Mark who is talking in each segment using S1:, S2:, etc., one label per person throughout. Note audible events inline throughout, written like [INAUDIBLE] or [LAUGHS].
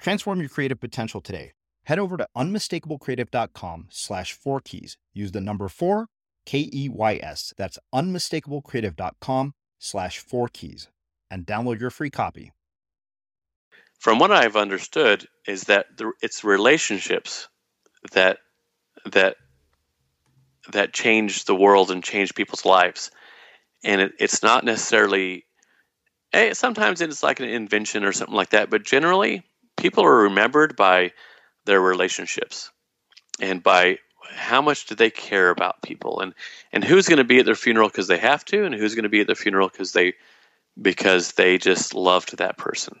S1: Transform your creative potential today. Head over to unmistakablecreative.com slash four keys. Use the number four, K E Y S. That's unmistakablecreative.com slash four keys and download your free copy.
S2: From what I've understood is that it's relationships that that that change the world and change people's lives, and it, it's not necessarily. Hey, sometimes it's like an invention or something like that, but generally people are remembered by their relationships and by how much do they care about people and and who's going to be at their funeral because they have to and who's going to be at their funeral because they because they just loved that person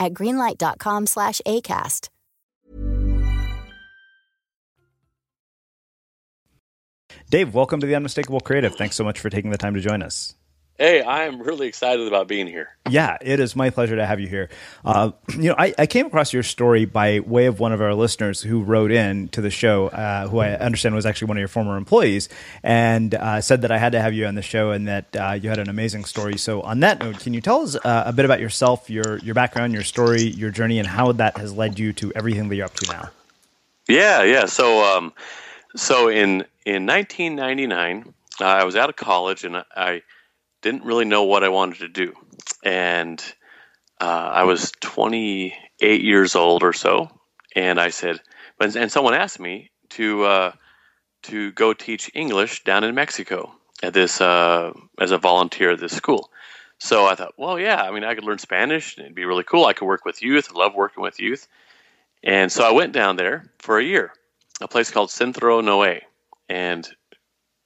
S3: at greenlight.com slash ACAST.
S1: Dave, welcome to the Unmistakable Creative. Thanks so much for taking the time to join us.
S2: Hey, I am really excited about being here.
S1: Yeah, it is my pleasure to have you here. Uh, you know, I, I, came across your story by way of one of our listeners who wrote in to the show, uh, who I understand was actually one of your former employees, and uh, said that I had to have you on the show and that uh, you had an amazing story. So, on that note, can you tell us uh, a bit about yourself, your your background, your story, your journey, and how that has led you to everything that you're up to now?
S2: Yeah, yeah. So, um, so in in 1999, uh, I was out of college and I didn't really know what I wanted to do. And uh, I was 28 years old or so, and I said, and someone asked me to uh, to go teach English down in Mexico at this uh, as a volunteer at this school. So I thought, well, yeah, I mean, I could learn Spanish and it'd be really cool. I could work with youth. I love working with youth. And so I went down there for a year, a place called Centro Noe. And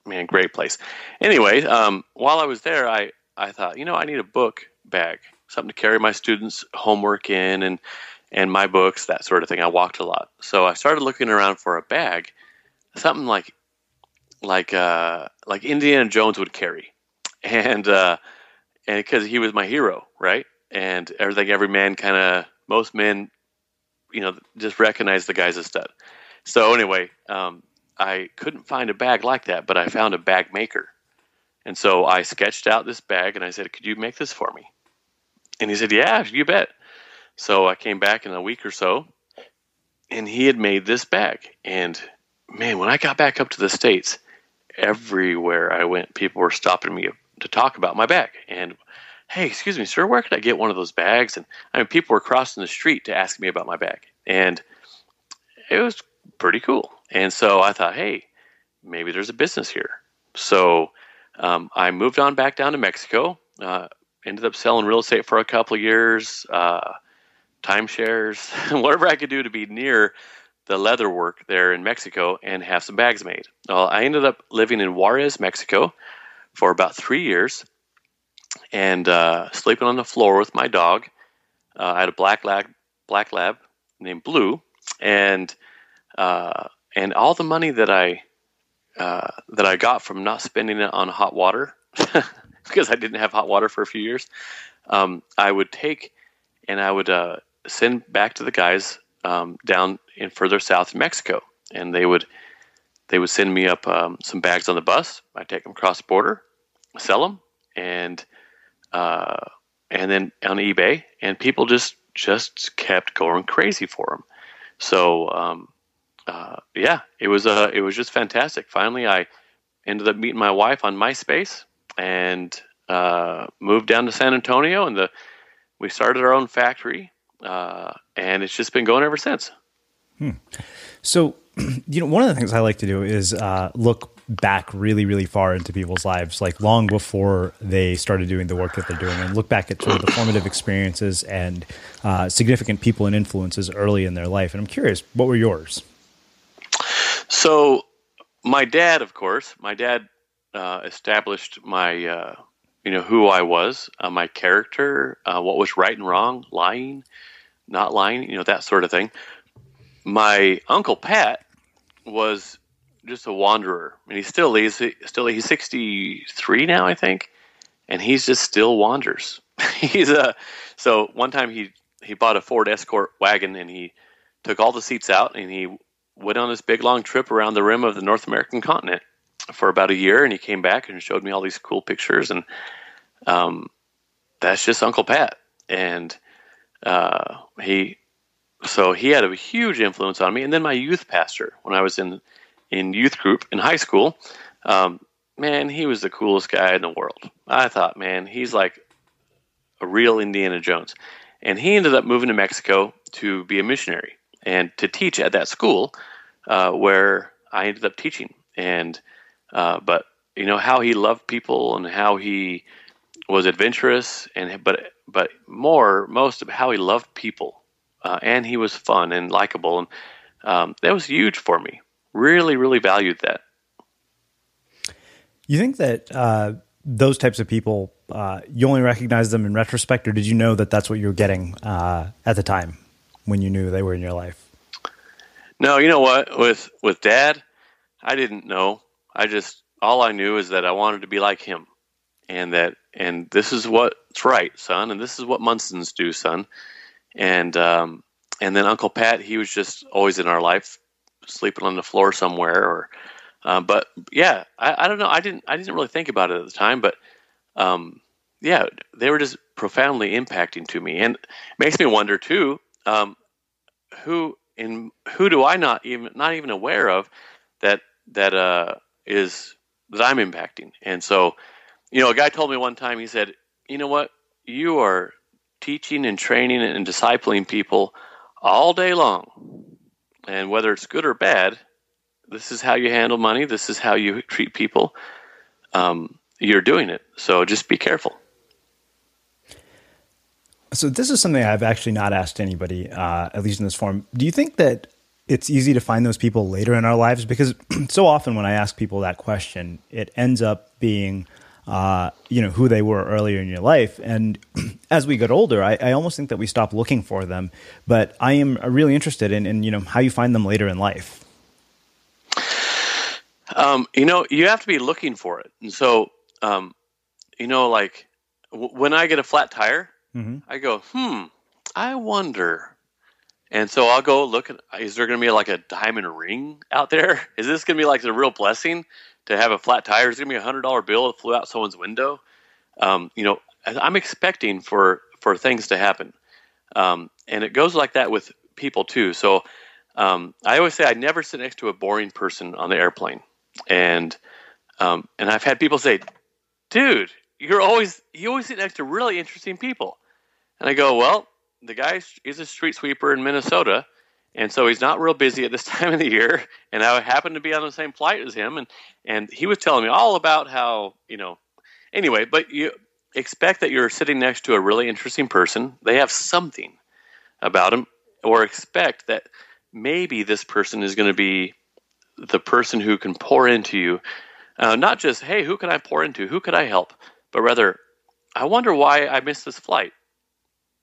S2: man, great place. Anyway, um, while I was there, I, I thought, you know, I need a book bag, something to carry my students' homework in and and my books, that sort of thing. I walked a lot, so I started looking around for a bag, something like like uh, like Indiana Jones would carry, [LAUGHS] and uh, and because he was my hero, right? And everything, every man kind of most men, you know, just recognize the guy's a stud. So anyway, um, I couldn't find a bag like that, but I found a bag maker. And so I sketched out this bag and I said, Could you make this for me? And he said, Yeah, you bet. So I came back in a week or so and he had made this bag. And man, when I got back up to the States, everywhere I went, people were stopping me to talk about my bag. And hey, excuse me, sir, where could I get one of those bags? And I mean, people were crossing the street to ask me about my bag. And it was pretty cool. And so I thought, hey, maybe there's a business here. So um, I moved on back down to Mexico. Uh, ended up selling real estate for a couple of years, uh, timeshares, [LAUGHS] whatever I could do to be near the leather work there in Mexico and have some bags made. Well, I ended up living in Juarez, Mexico for about three years and uh, sleeping on the floor with my dog. Uh, I had a black lab, black lab named Blue, and uh, and all the money that I uh, that I got from not spending it on hot water [LAUGHS] because I didn't have hot water for a few years, um, I would take and I would uh, send back to the guys um, down in further south in Mexico, and they would they would send me up um, some bags on the bus. I take them across the border, sell them, and uh, and then on eBay, and people just just kept going crazy for them. So um, uh, yeah, it was uh, it was just fantastic. Finally, I ended up meeting my wife on MySpace and uh, moved down to San Antonio, and the we started our own factory, uh, and it's just been going ever since.
S1: Hmm. So, [CLEARS THROAT] you know, one of the things I like to do is uh, look back really, really far into people's lives, like long before they started doing the work that they're doing, and look back at sort of the formative experiences and uh, significant people and influences early in their life. And I'm curious, what were yours?
S2: So, my dad, of course, my dad uh, established my, uh, you know, who I was, uh, my character, uh, what was right and wrong, lying, not lying, you know, that sort of thing. My uncle Pat was just a wanderer, and he still is. Still, he's sixty three now, I think, and he's just still wanders. [LAUGHS] he's a so one time he he bought a Ford Escort wagon and he took all the seats out and he went on this big long trip around the rim of the North American continent for about a year, and he came back and showed me all these cool pictures, and um, that's just Uncle Pat, and uh, he so he had a huge influence on me, and then my youth pastor when I was in in youth group in high school. Um, man, he was the coolest guy in the world. I thought, man, he's like a real Indiana Jones. And he ended up moving to Mexico to be a missionary and to teach at that school uh, where I ended up teaching. And uh, but you know how he loved people and how he was adventurous and but but more most of how he loved people uh, and he was fun and likable and um, that was huge for me. Really, really valued that.
S4: You think that uh, those types of people, uh, you only recognize them in retrospect, or did you know that that's what you were getting uh, at the time when you knew they were in your life?
S2: No, you know what? With with Dad, I didn't know. I just all I knew is that I wanted to be like him, and that and this is what's right, son, and this is what Munsons do, son, and um, and then Uncle Pat, he was just always in our life, sleeping on the floor somewhere, or uh, but yeah, I, I don't know. I didn't I didn't really think about it at the time, but um, yeah, they were just profoundly impacting to me, and it makes me wonder too. Um, who in who do I not even not even aware of that that uh, is that I'm impacting? And so, you know, a guy told me one time. He said, "You know what? You are teaching and training and discipling people all day long, and whether it's good or bad, this is how you handle money. This is how you treat people. Um, you're doing it. So just be careful."
S4: So this is something I've actually not asked anybody, uh, at least in this form. Do you think that it's easy to find those people later in our lives? Because [CLEARS THROAT] so often when I ask people that question, it ends up being, uh, you know, who they were earlier in your life. And [CLEARS THROAT] as we get older, I, I, almost think that we stop looking for them. But I am really interested in, in you know, how you find them later in life.
S2: Um, you know, you have to be looking for it. And so, um, you know, like w- when I get a flat tire, mm-hmm. I go, hmm, I wonder. And so I'll go look is there going to be like a diamond ring out there? [LAUGHS] Is this going to be like a real blessing to have a flat tire? Is it going to be a hundred dollar bill that flew out someone's window? Um, you know, I'm expecting for for things to happen, um, and it goes like that with people too. So um, I always say I never sit next to a boring person on the airplane, and um, and I've had people say, "Dude, you're always you always sit next to really interesting people," and I go, "Well, the guy is a street sweeper in Minnesota, and so he's not real busy at this [LAUGHS] time of the year. And I happened to be on the same flight as him, and and he was telling me all about how you know. Anyway, but you expect that you're sitting next to a really interesting person. They have something about them, or expect that maybe this person is going to be the person who can pour into you. Uh, not just, hey, who can I pour into? Who could I help? But rather, I wonder why I missed this flight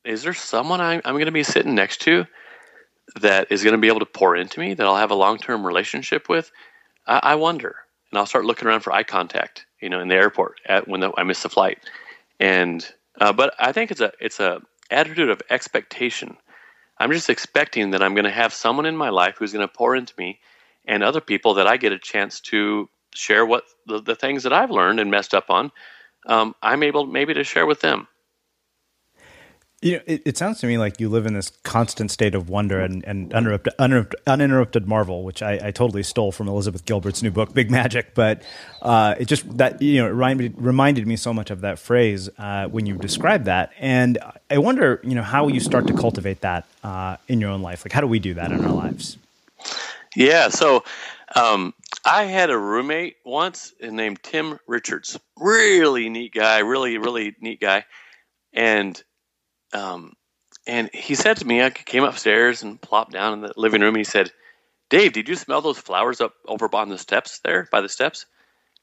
S2: is there someone I'm, I'm going to be sitting next to that is going to be able to pour into me that I'll have a long term relationship with? I, I, wonder, and I'll start looking around for eye contact, you know, in the airport at when the, I miss the flight. And uh, but I think it's a it's a attitude of expectation. I'm just expecting that I'm going to have someone in my life who's going to pour into me, and other people that I get a chance to share what the, the things that I've learned and messed up on. Um, I'm able maybe to share with them.
S4: You know, it, it, sounds to me like you live in this constant state of wonder and, and uninterrupted, uninterrupted, marvel, which I, I, totally stole from Elizabeth Gilbert's new book, Big Magic. But uh, it just that you know it reminded, reminded me so much of that phrase uh, when you described that, and I wonder you know how you start to cultivate that uh, in your own life. Like, how do we do that in our lives?
S2: Yeah, so um, I had a roommate once named Tim Richards, really neat guy, really really neat guy, and um, and he said to me, I came upstairs and plopped down in the living room. And he said, Dave, did you smell those flowers up over on the steps there, by the steps?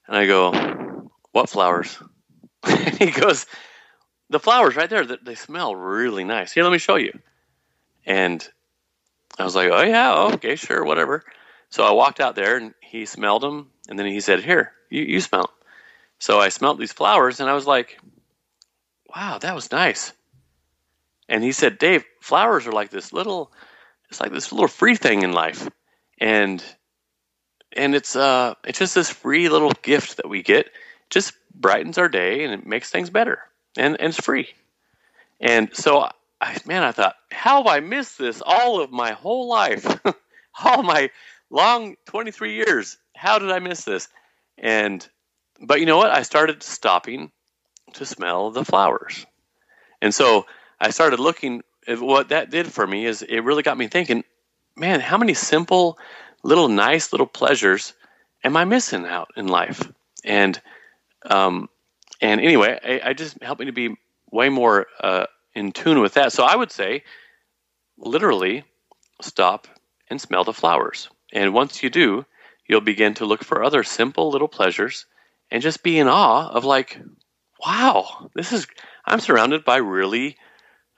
S2: And I go, What flowers? [LAUGHS] and he goes, The flowers right there, they smell really nice. Here, let me show you. And I was like, Oh, yeah, okay, sure, whatever. So I walked out there and he smelled them. And then he said, Here, you, you smell. So I smelled these flowers and I was like, Wow, that was nice. And he said, Dave, flowers are like this little, it's like this little free thing in life. And, and it's, uh, it's just this free little gift that we get. It just brightens our day and it makes things better and, and it's free. And so I, man, I thought, how have I missed this all of my whole life? [LAUGHS] all my long 23 years. How did I miss this? And, but you know what? I started stopping to smell the flowers. And so I started looking at what that did for me is it really got me thinking, man, how many simple, little nice little pleasures am I missing out in life? And um, and anyway, I, I just helped me to be way more uh, in tune with that. So I would say, literally, stop and smell the flowers. And once you do, you'll begin to look for other simple little pleasures and just be in awe of like, wow, this is I'm surrounded by really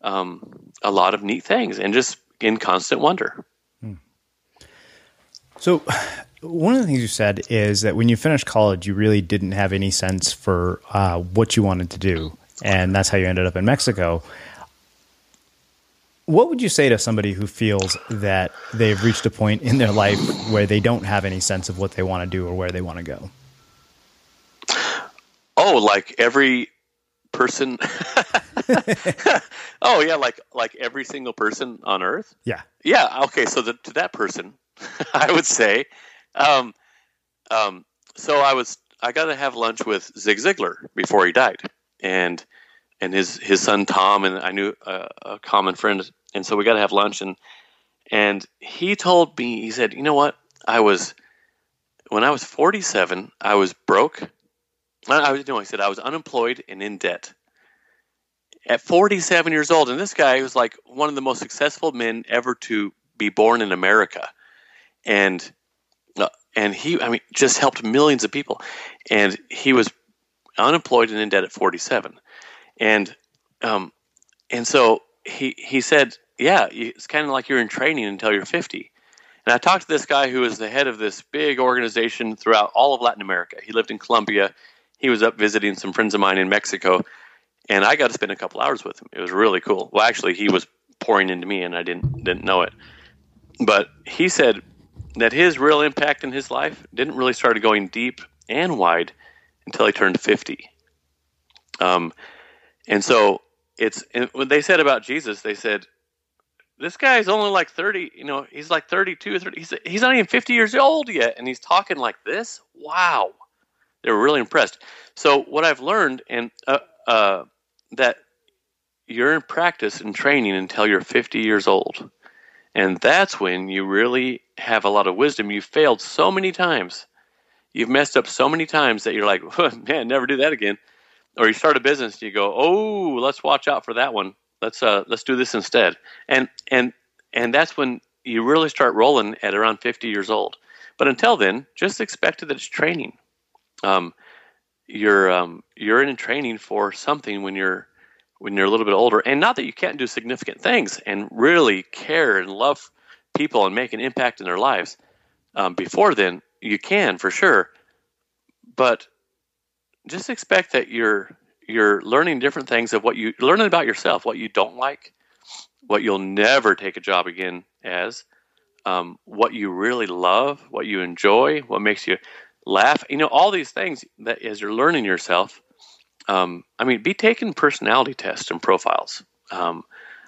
S2: um, a lot of neat things, and just in constant wonder.
S1: So, one of the things you said is that when you finished college, you really didn't have any sense for uh, what you wanted to do, and that's how you ended up in Mexico. What would you say to somebody who feels that they've reached a point in their life where they don't have any sense of what they want to do or where they want to go?
S2: Oh, like every person. [LAUGHS] [LAUGHS] oh yeah, like like every single person on Earth.
S1: Yeah.
S2: Yeah. Okay. So the, to that person, [LAUGHS] I would say, um, um, so I was I got to have lunch with Zig Ziglar before he died, and and his his son Tom, and I knew a, a common friend, and so we got to have lunch, and and he told me he said, you know what, I was when I was 47, I was broke. I was no, he said I was unemployed and in debt at 47 years old, and this guy was like one of the most successful men ever to be born in America, and uh, and he, I mean, just helped millions of people, and he was unemployed and in debt at 47, and um, and so he he said, yeah, it's kind of like you're in training until you're 50. And I talked to this guy who was the head of this big organization throughout all of Latin America. He lived in Colombia. He was up visiting some friends of mine in Mexico and I got to spend a couple hours with him. It was really cool. Well, actually, he was pouring into me, and I didn't didn't know it. But he said that his real impact in his life didn't really start going deep and wide until he turned fifty. Um, and so it's and when they said about Jesus, they said this guy's only like 30 you know he's like 32 30 he's, he's not even 50 years old yet and he's talking like this wow they were really impressed so what i've learned and uh, uh, that you're in practice and training until you're 50 years old. And that's when you really have a lot of wisdom. You've failed so many times. You've messed up so many times that you're like, [LAUGHS] man, never do that again. Or you start a business and you go, oh, let's watch out for that one. Let's uh, let's do this instead. And and and that's when you really start rolling at around 50 years old. But until then, just expect that it's training. Um, you're um, you're in training for something when you're when you're a little bit older, and not that you can't do significant things and really care and love people and make an impact in their lives. Um, before then, you can for sure, but just expect that you're you're learning different things of what you learning about yourself, what you don't like, what you'll never take a job again as, um, what you really love, what you enjoy, what makes you laugh. You know, all these things that as you're learning yourself. Um, I mean, be taking personality tests and profiles. Um,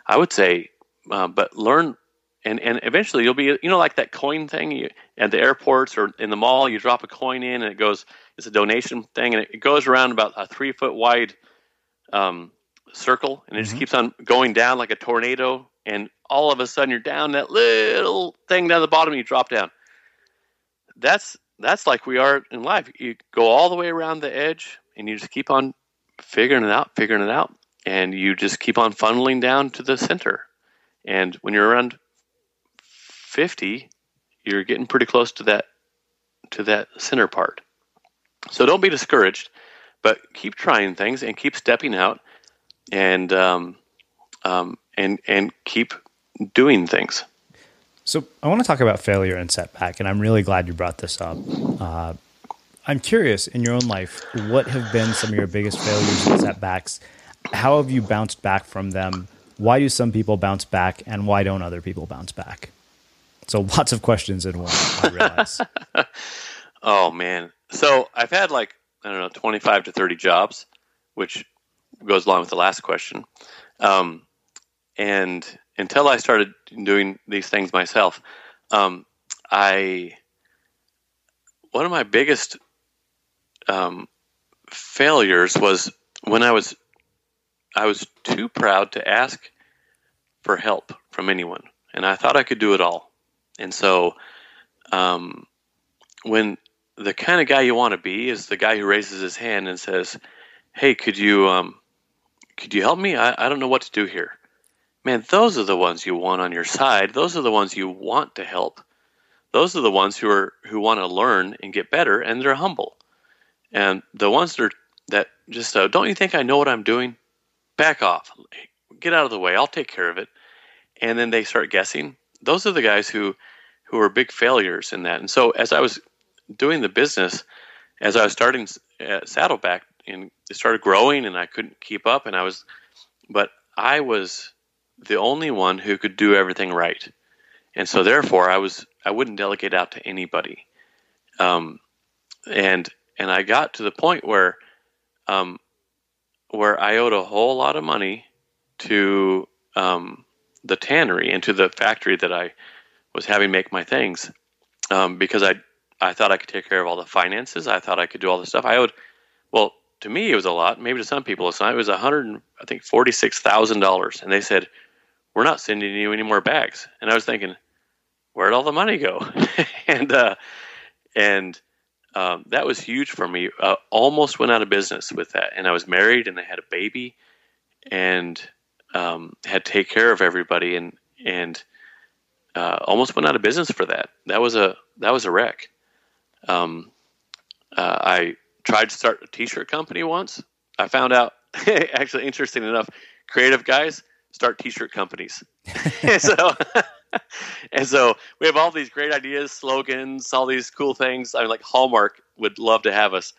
S2: I would say, uh, but learn, and and eventually you'll be, you know, like that coin thing you, at the airports or in the mall. You drop a coin in, and it goes. It's a donation thing, and it, it goes around about a three foot wide um, circle, and it mm-hmm. just keeps on going down like a tornado. And all of a sudden, you're down that little thing down the bottom. You drop down. That's that's like we are in life. You go all the way around the edge and you just keep on figuring it out, figuring it out, and you just keep on funneling down to the center. And when you're around 50, you're getting pretty close to that to that center part. So don't be discouraged, but keep trying things and keep stepping out, and um, um, and and keep doing things.
S1: So I want to talk about failure and setback, and I'm really glad you brought this up. Uh, I'm curious in your own life, what have been some of your biggest failures and setbacks? How have you bounced back from them? Why do some people bounce back, and why don't other people bounce back? So [LAUGHS] lots of questions in one. I realize. [LAUGHS]
S2: oh man! So I've had like I don't know, 25 to 30 jobs, which goes along with the last question. Um, and until I started doing these things myself, um, I one of my biggest um, failures was when I was I was too proud to ask for help from anyone, and I thought I could do it all. And so, um, when the kind of guy you want to be is the guy who raises his hand and says, "Hey, could you um, could you help me? I, I don't know what to do here." Man, those are the ones you want on your side. Those are the ones you want to help. Those are the ones who are who want to learn and get better, and they're humble. and the ones that are, that just uh, don't you think I know what I'm doing? Back off, get out of the way. I'll take care of it. And then they start guessing. Those are the guys who who are big failures in that. And so as I was doing the business, as I was starting uh, Saddleback, and it started growing, and I couldn't keep up, and I was, but I was the only one who could do everything right, and so therefore I was I wouldn't delegate out to anybody, um, and and I got to the point where, um, where I owed a whole lot of money to um, the tannery and to the factory that I was having make my things, um, because I I thought I could take care of all the finances. I thought I could do all the stuff. I owed, well, to me it was a lot. Maybe to some people it's not. It was a hundred, I think, forty six thousand dollars, and they said, "We're not sending you any more bags." And I was thinking, where'd all the money go? [LAUGHS] and uh, and um, that was huge for me. Uh, almost went out of business with that, and I was married, and I had a baby, and um, had to take care of everybody, and and uh, almost went out of business for that. That was a that was a wreck. Um, uh, I tried to start a T-shirt company once. I found out, [LAUGHS] actually, interesting enough, creative guys start T-shirt companies. [LAUGHS] and so, [LAUGHS] and so we have all these great ideas, slogans, all these cool things. I mean, like Hallmark would love to have us,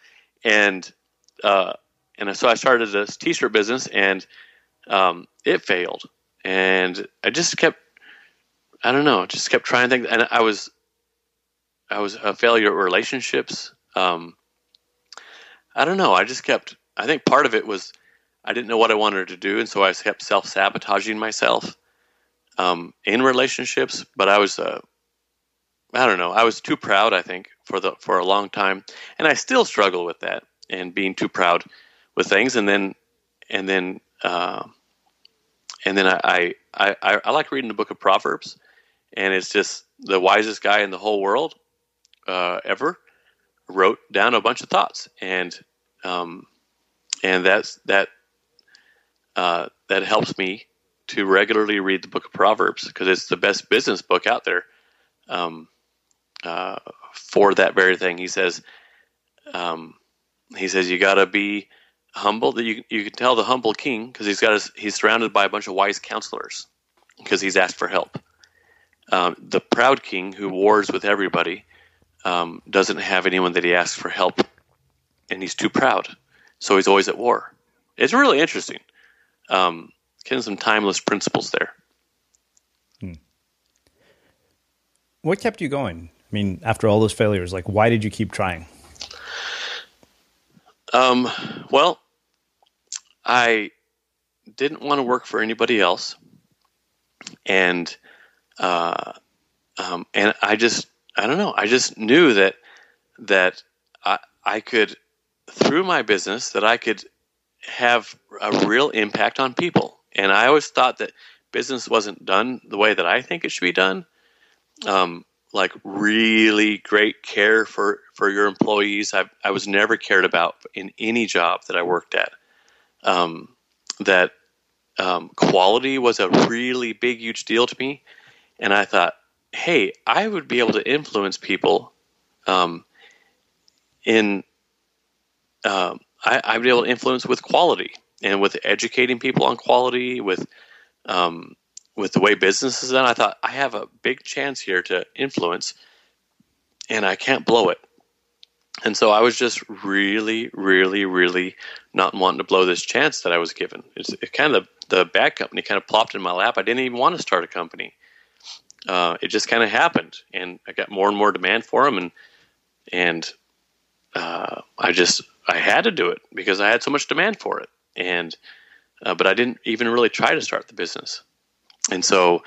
S2: and uh, and so I started this T-shirt business, and um, it failed, and I just kept, I don't know, just kept trying things, and I was, I was a failure at relationships. Um, I don't know. I just kept. I think part of it was I didn't know what I wanted to do, and so I kept self sabotaging myself um, in relationships. But I was, uh, I don't know. I was too proud. I think for the for a long time, and I still struggle with that and being too proud with things. And then, and then, uh, and then I, I I I like reading the book of Proverbs, and it's just the wisest guy in the whole world uh, ever wrote down a bunch of thoughts, and um, and that's that uh, that helps me to regularly read the Book of Proverbs because it's the best business book out there um, uh, for that very thing. He says, um, he says you got to be humble. That you you can tell the humble king because he's got he's surrounded by a bunch of wise counselors because he's asked for help. Um, the proud king who wars with everybody um, doesn't have anyone that he asks for help, and he's too proud, so he's always at war. It's really interesting. Um, kind of some timeless principles there.
S1: Hmm. What kept you going? I mean, after all those failures, like why did you keep trying?
S2: Um, well, I didn't want to work for anybody else, and uh, um, and I just I don't know. I just knew that that I, I could through my business that I could have a real impact on people. And I always thought that business wasn't done the way that I think it should be done. Um, like really great care for, for your employees. I, I was never cared about in any job that I worked at. Um, that um, quality was a really big, huge deal to me. And I thought, hey, I would be able to influence people um, in. Um, I, I would be able to influence with quality and with educating people on quality, with um, with the way business is done. I thought I have a big chance here to influence, and I can't blow it. And so I was just really, really, really not wanting to blow this chance that I was given. It's it kind of the bad company kind of plopped in my lap. I didn't even want to start a company uh, it just kind of happened, and I got more and more demand for them, and and uh, I just I had to do it because I had so much demand for it, and uh, but I didn't even really try to start the business, and so.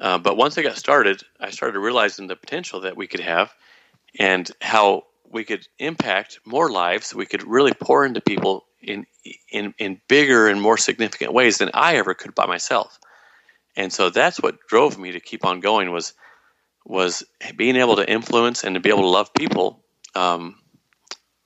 S2: Uh, but once I got started, I started realizing the potential that we could have, and how we could impact more lives. We could really pour into people in in in bigger and more significant ways than I ever could by myself and so that's what drove me to keep on going was was being able to influence and to be able to love people um,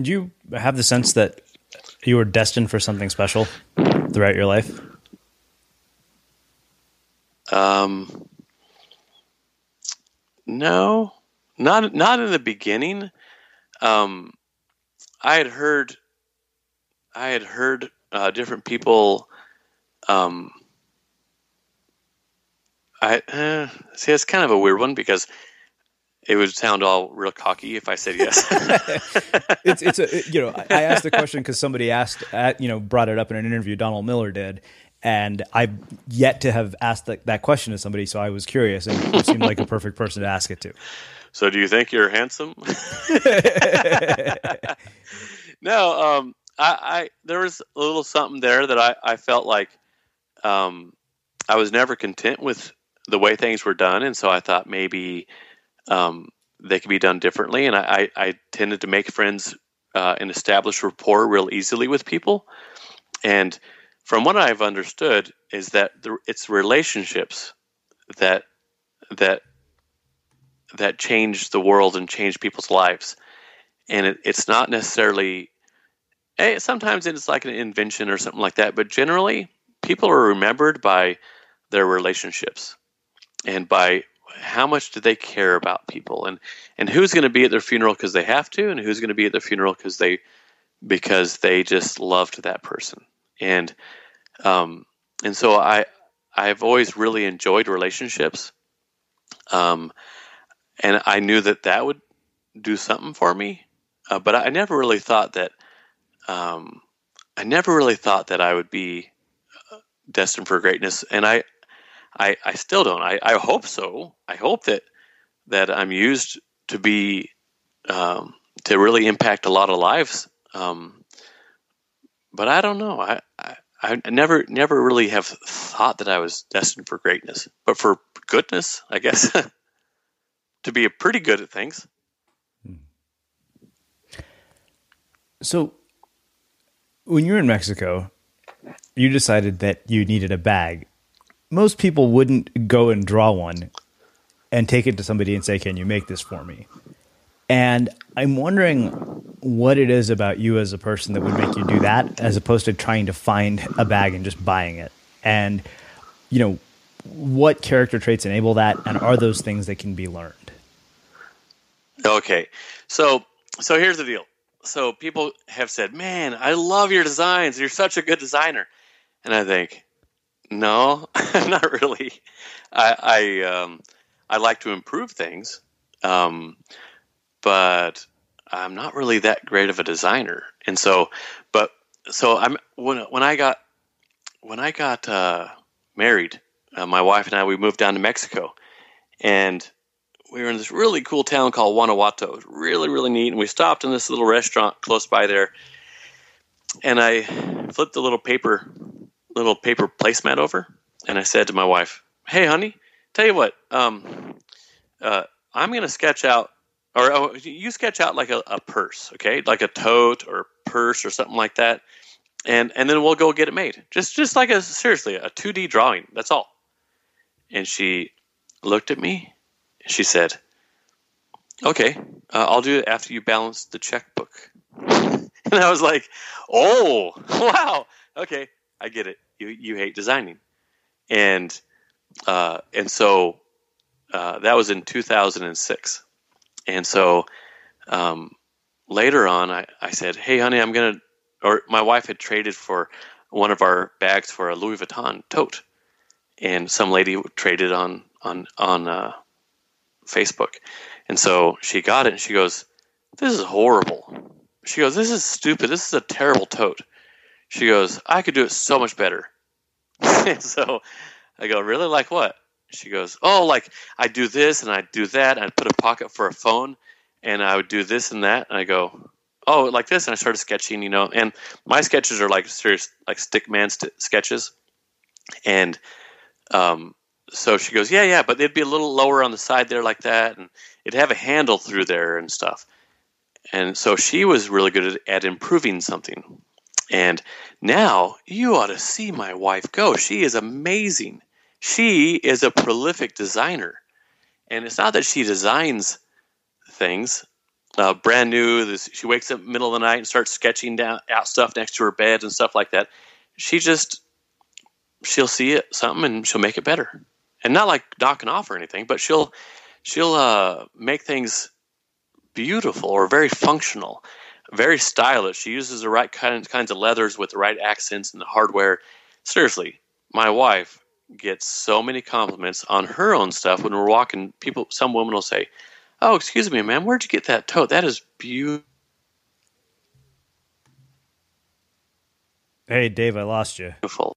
S4: Do you have the sense that you were destined for something special throughout your life?
S2: Um, no, not not in the beginning. Um, I had heard, I had heard uh, different people. Um, I uh, see. It's kind of a weird one because it would sound all real cocky if I said yes. [LAUGHS]
S4: it's it's a [LAUGHS] you know I asked the question because somebody asked at, you know brought it up in an interview Donald Miller did and I've yet to have asked that, that question to somebody so I was curious and you seemed like a perfect person to ask it to.
S2: So, do you think you're handsome? [LAUGHS] no, um, I, I there was a little something there that I, I felt like um, I was never content with the way things were done, and so I thought maybe um, they could be done differently. And I, I, I tended to make friends uh, and establish rapport real easily with people. And from what I've understood is that the, it's relationships that that that change the world and change people's lives. And it, it's not necessarily. Sometimes it's like an invention or something like that, but generally, people are remembered by their relationships and by how much do they care about people? And and who's going to be at their funeral because they have to and who's going to be at their funeral because they because they just loved that person? And um and so i i've always really enjoyed relationships um and i knew that that would do something for me uh, but i never really thought that um i never really thought that i would be uh, destined for greatness. And i I, I still don't. I, I hope so. I hope that that I'm used to be um, to really impact a lot of lives. Um, but I don't know. I, I I never never really have thought that I was destined for greatness, but for goodness, I guess, [LAUGHS] to be pretty good at things.
S4: So, when you're in Mexico, you decided that you needed a bag. Most people wouldn't go and draw one and take it to somebody and say, "Can you make this for me?" And I'm wondering what it is about you as a person that would make you do that as opposed to trying to find a bag and just buying it. And you know, what character traits enable that and are those things that can be learned?
S2: Okay. So so here's the deal. So people have said, "Man, I love your designs. You're such a good designer." And I think, "No, [LAUGHS] not really. I I um I like to improve things. Um but I'm not really that great of a designer. And so, but so I'm when when I got when I got uh, married, uh, my wife and I we moved down to Mexico, and we were in this really cool town called Guanajuato. It was really really neat, and we stopped in this little restaurant close by there, and I flipped the little paper little paper placemat over, and I said to my wife, "Hey, honey, tell you what, um, uh, I'm going to sketch out or oh, you sketch out like a, a, purse, okay, like a tote or purse or something like that, and and then we'll go get it made. Just just like a seriously a two D drawing. That's all. And she looked at me. and She said, "Okay, uh, I'll do it after you balance the checkbook." [LAUGHS] and I was like, "Oh, [LAUGHS] wow, okay, I get it. You you hate designing," and uh, and so uh, that was in 2006 and so um, later on, I, I said, "Hey, honey, I'm gonna," or my wife had traded for one of our bags for a Louis Vuitton tote, and some lady traded on on on uh, Facebook, and so she got it, and she goes, "This is horrible." She goes, "This is stupid. This is a terrible tote." She goes, "I could do it so much better." [LAUGHS] so I go, "Really? Like what?" she goes, "Oh, like I do this and I do that. And I put a pocket for a phone, and I would do this and that." And I go, "Oh, like this." And I started sketching, you know. And my sketches are like serious, like stick man st- sketches. And um, so she goes, "Yeah, yeah, but they'd be a little lower on the side there, like that, and it'd have a handle through there and stuff." And so she was really good at, at improving something. And now you ought to see my wife go. She is amazing she is a prolific designer. And it's not that she designs things uh, brand new. This, she wakes up middle of the night and starts sketching down out stuff next to her bed and stuff like that. She just she'll see it something and she'll make it better, and not like knocking off or anything, but she'll she'll uh, make things beautiful or very functional, very stylish. She uses the right kind, kinds of leathers with the right accents and the hardware. Seriously, my wife gets so many compliments on her own stuff when we're walking. People, some women will say, "Oh, excuse me, ma'am, where'd you get that tote? That is beautiful."
S4: Hey, Dave, I lost you.
S2: Beautiful.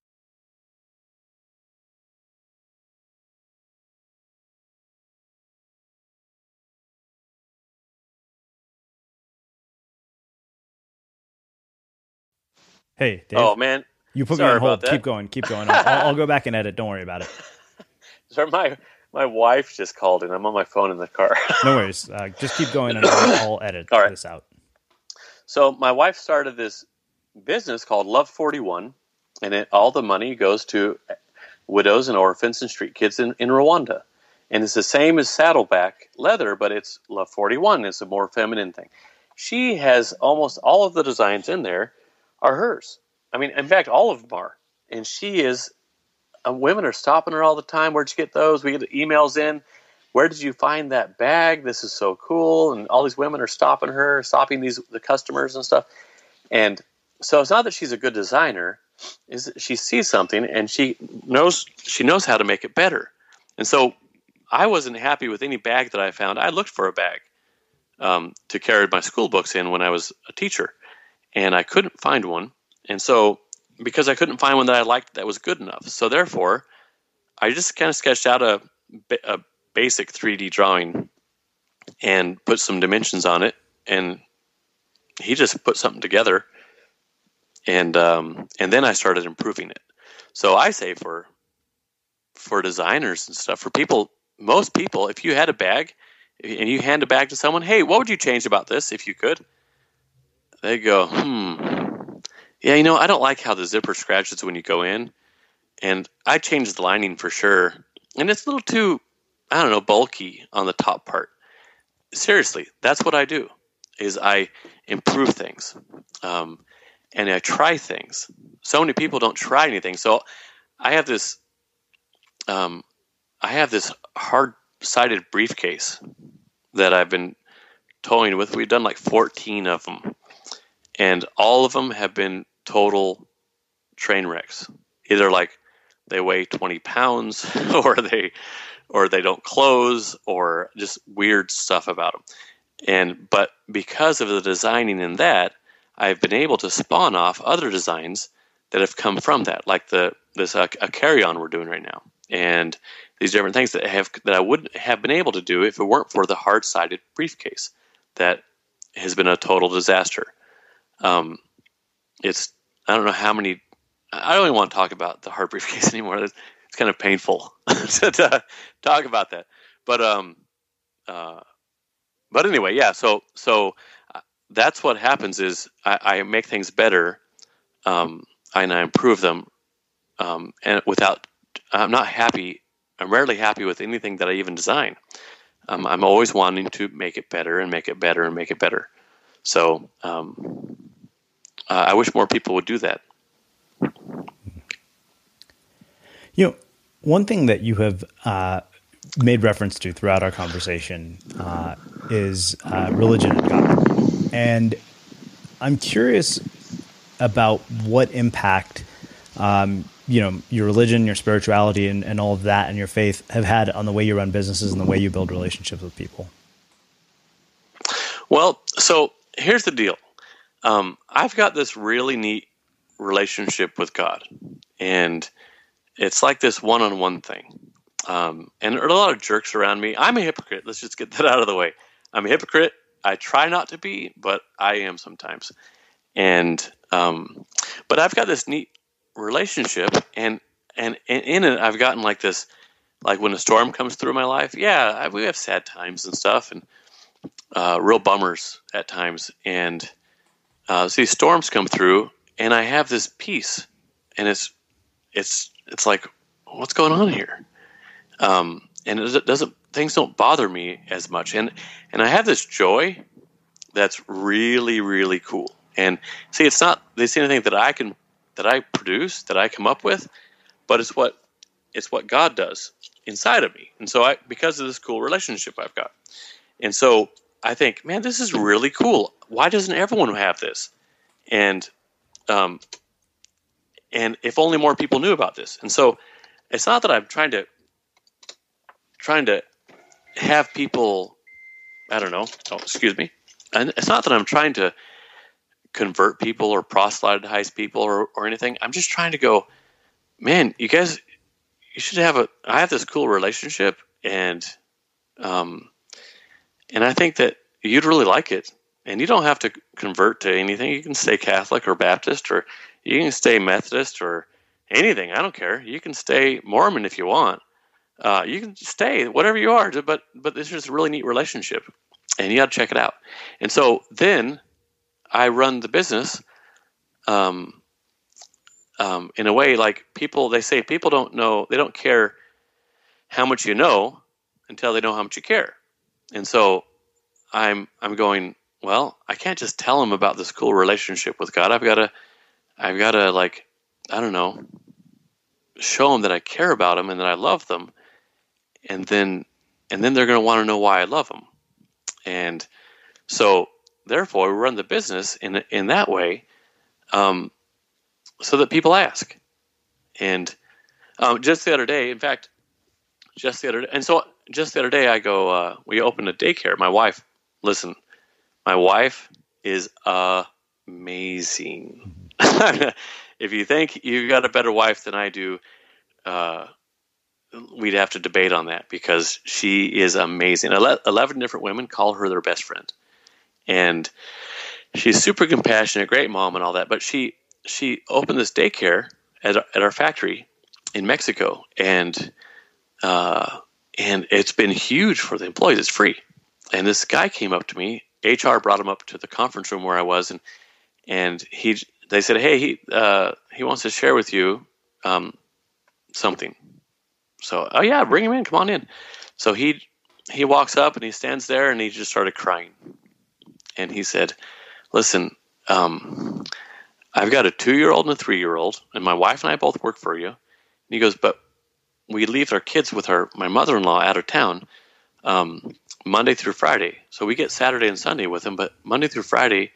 S4: Hey, Dave.
S2: Oh man,
S4: you put
S2: Sorry
S4: me on hold. Keep going. Keep going. I'll, I'll, go back and edit. Don't worry about it. [LAUGHS]
S2: Sorry, my my wife just called and I'm on my phone in the car. [LAUGHS]
S4: No worries. Uh, just keep going, and I'll, I'll edit
S2: All right.
S4: this out.
S2: So my wife started this business called Love 41, and it, all the money goes to widows and orphans and street kids in, in Rwanda. And it's the same as Saddleback leather, but it's Love 41. It's a more feminine thing. She has almost all of the designs in there are hers. I mean, in fact, all of them are. And she is, uh, women are stopping her all the time. Where'd you get those? We get emails in. Where did you find that bag? This is so cool. And all these women are stopping her, stopping these the customers and stuff. And so it's not that she's a good designer, is she sees something and she knows she knows how to make it better. And so I wasn't happy with any bag that I found. I looked for a bag um, to carry my school books in when I was a teacher, and I couldn't find one. And so because I couldn't find one that I liked that was good enough, so therefore I just kind of sketched out a, a basic 3D drawing and put some dimensions on it, and he just put something together, and um, and then I started improving it. So I say for for designers and stuff, for people, most people, if you had a bag and you hand a bag to someone, hey, what would you change about this if you could? They go, hmm, yeah, you know, I don't like how the zipper scratches when you go in, and I changed the lining for sure, and it's a little too, I don't know, bulky on the top part. Seriously, that's what I do. Is I improve things, um, and I try things. So many people don't try anything. So I have this, um, I have this hard-sided briefcase that I've been toying with. We've done like 14 of them, and all of them have been total train wrecks. Either like they weigh 20 pounds, [LAUGHS] or they, or they don't close, or just weird stuff about them. And but because of the designing in that, I've been able to spawn off other designs that have come from that, like the this uh, a carry on we're doing right now, and these different things that have that I wouldn't have been able to do if it weren't for the hard sided briefcase that has been a total disaster. Um, it's I don't know how many. I don't even want to talk about the hard briefcase [LAUGHS] anymore. It's, it's kind of painful [LAUGHS] to, to, talk about that. But um, uh, but anyway, yeah. So so uh, that's what happens is I, I make things better, um, and I improve them, um, and without I'm not happy. I'm rarely happy with anything that I even design. Um, I'm always wanting to make it better and make it better and make it better. So um, uh, I wish more people would do that.
S4: You know, one thing that you have uh, made reference to throughout our conversation uh, is uh, religion and God. And I'm curious about what impact, um, you know, your religion, your spirituality, and, and all of that, and your faith have had on the way you run businesses and the way you build relationships with people.
S2: Well, so here's the deal. Um, I've got this really neat relationship with God, and it's like this one-on-one thing. Um, and there are a lot of jerks around me. I'm a hypocrite. Let's just get that out of the way. I'm a hypocrite. I try not to be, but I am sometimes. And um, but I've got this neat relationship, and and, and in it, I've gotten like this, like when a storm comes through my life. Yeah, I, we have sad times and stuff, and uh, real bummers at times. And uh, so these storms come through, and I have this peace, and it's it's it's like, what's going on here? Um, and it doesn't things don't bother me as much, and and I have this joy that's really really cool. And see, it's not this anything that I can that I produce that I come up with, but it's what it's what God does inside of me. And so I because of this cool relationship I've got. And so I think, man, this is really cool. Why doesn't everyone have this? And um, and if only more people knew about this. And so it's not that I'm trying to trying to have people I don't know. Oh, excuse me. And it's not that I'm trying to convert people or proselytize people or, or anything. I'm just trying to go, man, you guys, you should have a. I have this cool relationship, and um, and I think that you'd really like it. And you don't have to convert to anything. You can stay Catholic or Baptist, or you can stay Methodist or anything. I don't care. You can stay Mormon if you want. Uh, you can stay whatever you are. But but this is a really neat relationship, and you got to check it out. And so then I run the business. Um, um, in a way, like people, they say people don't know, they don't care how much you know until they know how much you care. And so I'm I'm going, well, I can't just tell them about this cool relationship with God. I've got to I've got to like I don't know, show them that I care about them and that I love them. And then and then they're going to want to know why I love them. And so therefore we run the business in in that way um, so that people ask. And um, just the other day, in fact, just the other day, and so just the other day, I go, uh, we opened a daycare. My wife, listen, my wife is amazing. [LAUGHS] if you think you've got a better wife than I do, uh, we'd have to debate on that because she is amazing. Ele- Eleven different women call her their best friend, and she's super compassionate, great mom, and all that. But she she opened this daycare at our, at our factory in Mexico, and uh, and it's been huge for the employees. It's free. And this guy came up to me. HR brought him up to the conference room where I was, and and he they said, hey, he uh, he wants to share with you um, something. So, oh yeah, bring him in. Come on in. So he he walks up and he stands there and he just started crying. And he said, "Listen, um, I've got a two year old and a three year old, and my wife and I both work for you." And he goes, "But we leave our kids with our my mother in law out of town um, Monday through Friday, so we get Saturday and Sunday with him, but Monday through Friday."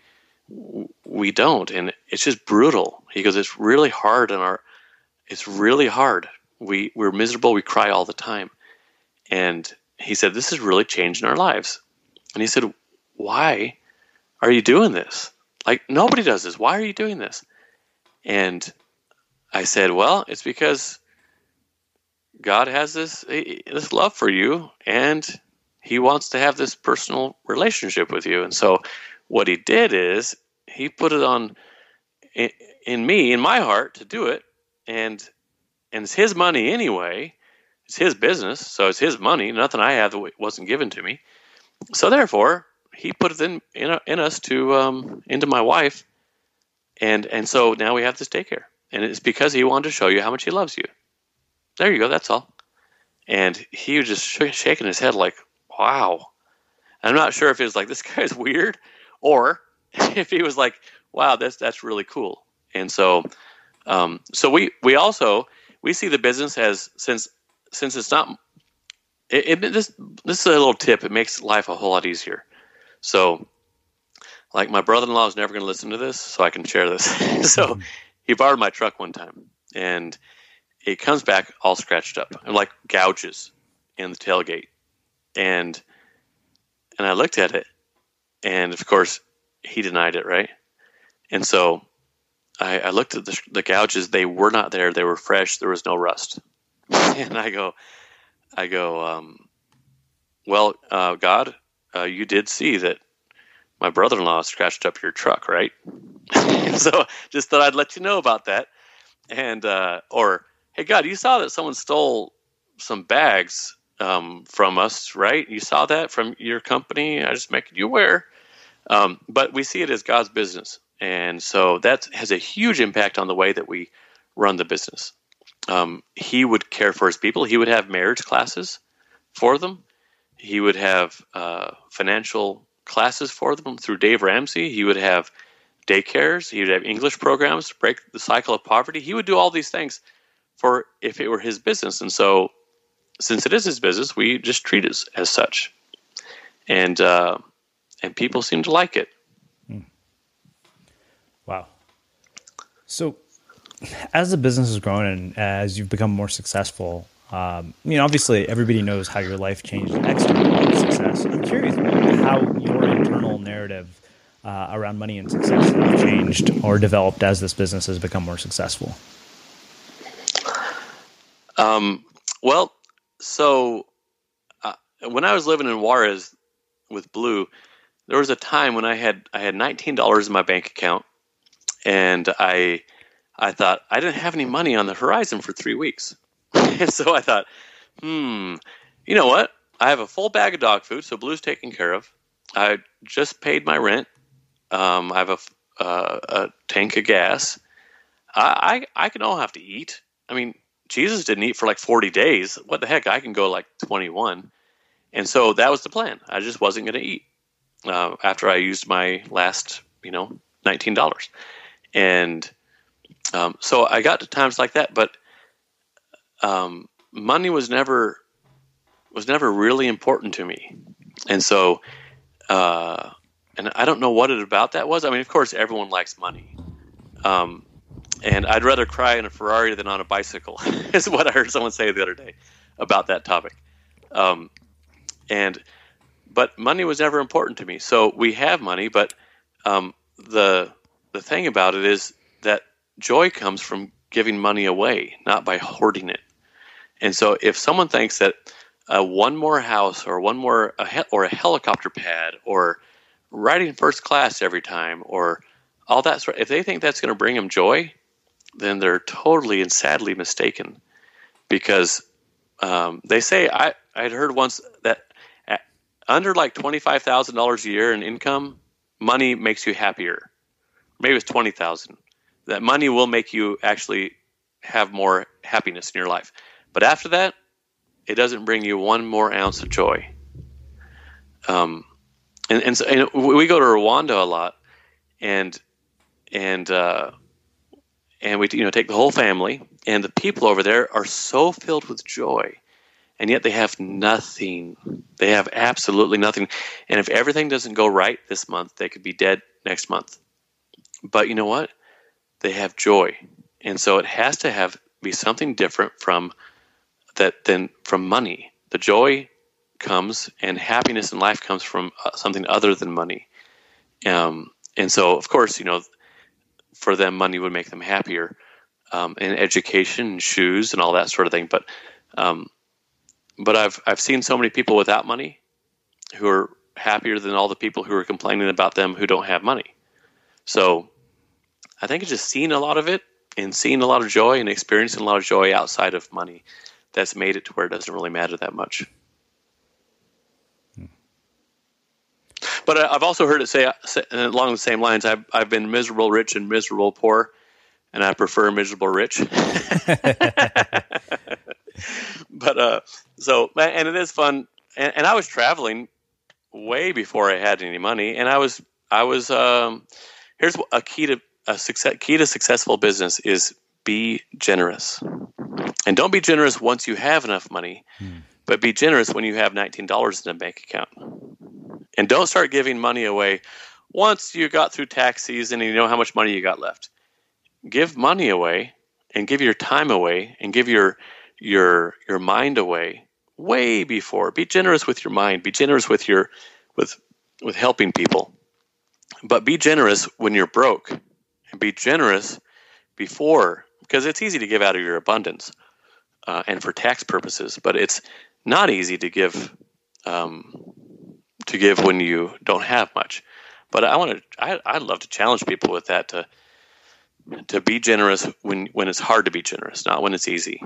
S2: we don't. And it's just brutal. He goes it's really hard and our it's really hard. We we're miserable. We cry all the time. And he said this is really changing our lives. And he said why are you doing this? Like nobody does this. Why are you doing this? And i said well it's because god has this this love for you and he wants to have this personal relationship with you. And so what he did is he put it on in, in me in my heart to do it. And and it's his money anyway. It's his business so it's his money. Nothing i have that wasn't given to me. So therefore he put it in in, in us to um, into my wife. And and so now we have this daycare. And it's because he wanted to show you how much he loves you. There you go. That's all. And he was just sh- shaking his head like wow i'm not sure if it was like [LAUGHS] this guy's weird or [LAUGHS] if he was like, "Wow, that's that's really cool," and so, um, so we we also we see the business as since since it's not it, it, this this is a little tip. It makes life a whole lot easier. So, like my brother-in-law is never going to listen to this, so I can share this. [LAUGHS] so, he borrowed my truck one time, and it comes back all scratched up and like gouges in the tailgate, and and I looked at it, and of course he denied it, right? And so I, I looked at the, the, gouges; they were not there. They were fresh. There was no rust. [LAUGHS] and I go, I go, um, well, uh, God, uh, you did see that my brother-in-law scratched up your truck, right? [LAUGHS] so just thought I'd let you know about that. And uh, or hey, God, you saw that someone stole some bags um, from us, right? You saw that from your company. I just make you aware. Um, but we see it as God's business. And so that has a huge impact on the way that we run the business. Um, he would care for his people. He would have marriage classes for them. He would have uh, financial classes for them through Dave Ramsey. He would have daycares. He would have English programs to break the cycle of poverty. He would do all these things for if it were his business. And so, since it is his business, we just treat it as such. And uh, and people seem to like it. Hmm.
S4: Wow. So, as the business has grown and as you've become more successful, um, I mean, obviously, everybody knows how your life changed external success. I'm curious how your internal narrative uh, around money and success have changed or developed as this business has become more successful.
S2: Um, well, so uh, when I was living in Juarez with Blue, there was a time when I had I had nineteen dollars in my bank account, and I I thought I didn't have any money on the horizon for three weeks, and [LAUGHS] so I thought, hmm, you know what? I have a full bag of dog food, so Blue's taken care of. I just paid my rent. Um, I have a, uh, a tank of gas. I, I I can all have to eat. I mean, Jesus didn't eat for like forty days. What the heck? I can go like twenty one. And so that was the plan. I just wasn't going to eat uh, after I used my last, you know, nineteen dollars, and um, so I got to times like that. But um, money was never was never really important to me, and so uh, and I don't know what it about that was. I mean, of course, everyone likes money. Um, and I'd rather cry in a Ferrari than on a bicycle, [LAUGHS] is what I heard someone say the other day about that topic. Um, and but money was never important to me. So we have money, but um, the the thing about it is that joy comes from giving money away, not by hoarding it. And so if someone thinks that uh, one more house or one more a he- or a helicopter pad or riding first class every time or all that sort if they think that's going to bring them joy, then they're totally and sadly mistaken because um, they say I I'd heard once that at, under like twenty five thousand dollars a year in income, money makes you happier. Maybe it's twenty thousand. That money will make you actually have more happiness in your life. But after that, it doesn't bring you one more ounce of joy. Um, and and, so, and we go to Rwanda a lot, and and uh, and we you know take the whole family, and the people over there are so filled with joy, and yet they have nothing. They have absolutely nothing. And if everything doesn't go right this month, they could be dead next month. But you know what? They have joy, and so it has to have be something different from that than from money. The joy comes and happiness in life comes from uh, something other than money. Um, and so, of course, you know, for them, money would make them happier, um, education, and shoes, and all that sort of thing. But, um, but I've I've seen so many people without money who are happier than all the people who are complaining about them who don't have money. So, I think it's just seeing a lot of it and seeing a lot of joy and experiencing a lot of joy outside of money that's made it to where it doesn't really matter that much. But I've also heard it say along the same lines. I've I've been miserable rich and miserable poor, and I prefer miserable rich. [LAUGHS] [LAUGHS] but uh, so and it is fun. And, and, I was traveling way before I had any money, and I was I was um, here's a key to a success key to successful business is be generous, and don't be generous once you have enough money, hmm. but be generous when you have nineteen dollars in a bank account and don't start giving money away once you got through tax season and you know how much money you got left. Give money away and give your time away and give your your your mind away way before. Be generous with your mind. Be generous with your with with helping people. But be generous when you're broke and be generous before because it's easy to give out of your abundance uh, and for tax purposes, but it's not easy to give um, to give when you don't have much. But I want to, I, I'd love to challenge people with that to, to be generous when, when it's hard to be generous, not when it's easy.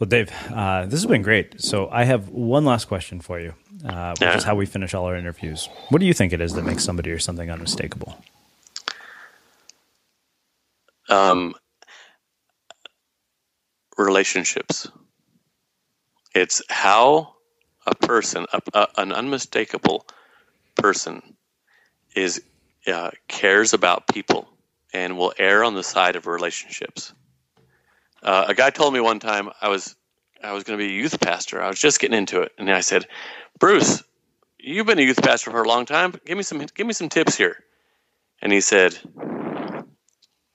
S4: Well, Dave, uh, this has been great. So I have one last question for you, uh, which yeah. is how we finish all our interviews. What do you think it is that makes somebody or something unmistakable?
S2: Um, relationships. It's how a person, a, a, an unmistakable person, is uh, cares about people and will err on the side of relationships. Uh, a guy told me one time I was I was going to be a youth pastor. I was just getting into it, and I said, "Bruce, you've been a youth pastor for a long time. Give me some give me some tips here." And he said,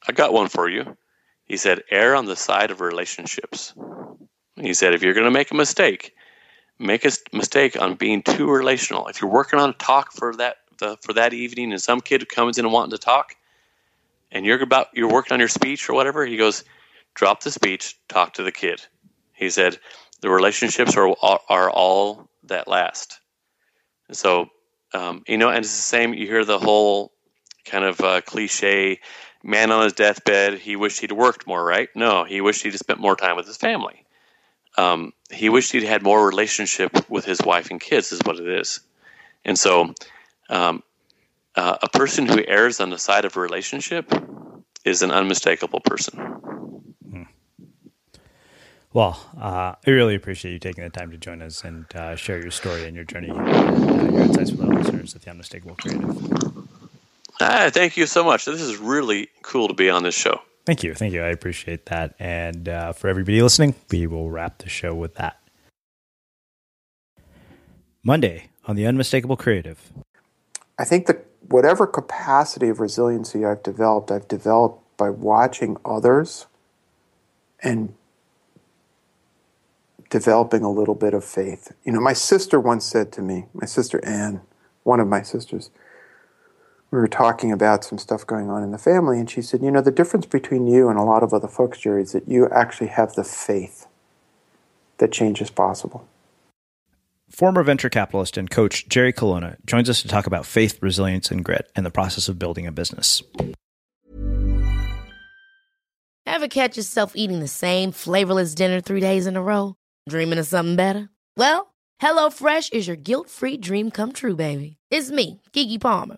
S2: "I got one for you." He said, "Err on the side of relationships." He said, if you're going to make a mistake, make a mistake on being too relational. If you're working on a talk for that the, for that evening, and some kid comes in and wanting to talk, and you're about you're working on your speech or whatever, he goes, drop the speech, talk to the kid. He said, the relationships are are, are all that last. So, um, you know, and it's the same. You hear the whole kind of uh, cliche man on his deathbed. He wished he'd worked more, right? No, he wished he'd spent more time with his family um, he wished he'd had more relationship with his wife and kids, is what it is. And so, um, uh, a person who errs on the side of a relationship is an unmistakable person. Hmm.
S4: Well, uh, I really appreciate you taking the time to join us and uh, share your story and your journey, and, uh, your insights with our listeners at the Unmistakable Creative.
S2: Ah, thank you so much. This is really cool to be on this show.
S4: Thank you. Thank you. I appreciate that. And uh, for everybody listening, we will wrap the show with that. Monday on The Unmistakable Creative.
S5: I think that whatever capacity of resiliency I've developed, I've developed by watching others and developing a little bit of faith. You know, my sister once said to me, my sister Anne, one of my sisters, we were talking about some stuff going on in the family, and she said, You know, the difference between you and a lot of other folks, Jerry, is that you actually have the faith that change is possible.
S4: Former venture capitalist and coach Jerry Colonna joins us to talk about faith, resilience, and grit in the process of building a business.
S6: Ever catch yourself eating the same flavorless dinner three days in a row? Dreaming of something better? Well, HelloFresh is your guilt free dream come true, baby. It's me, Keke Palmer.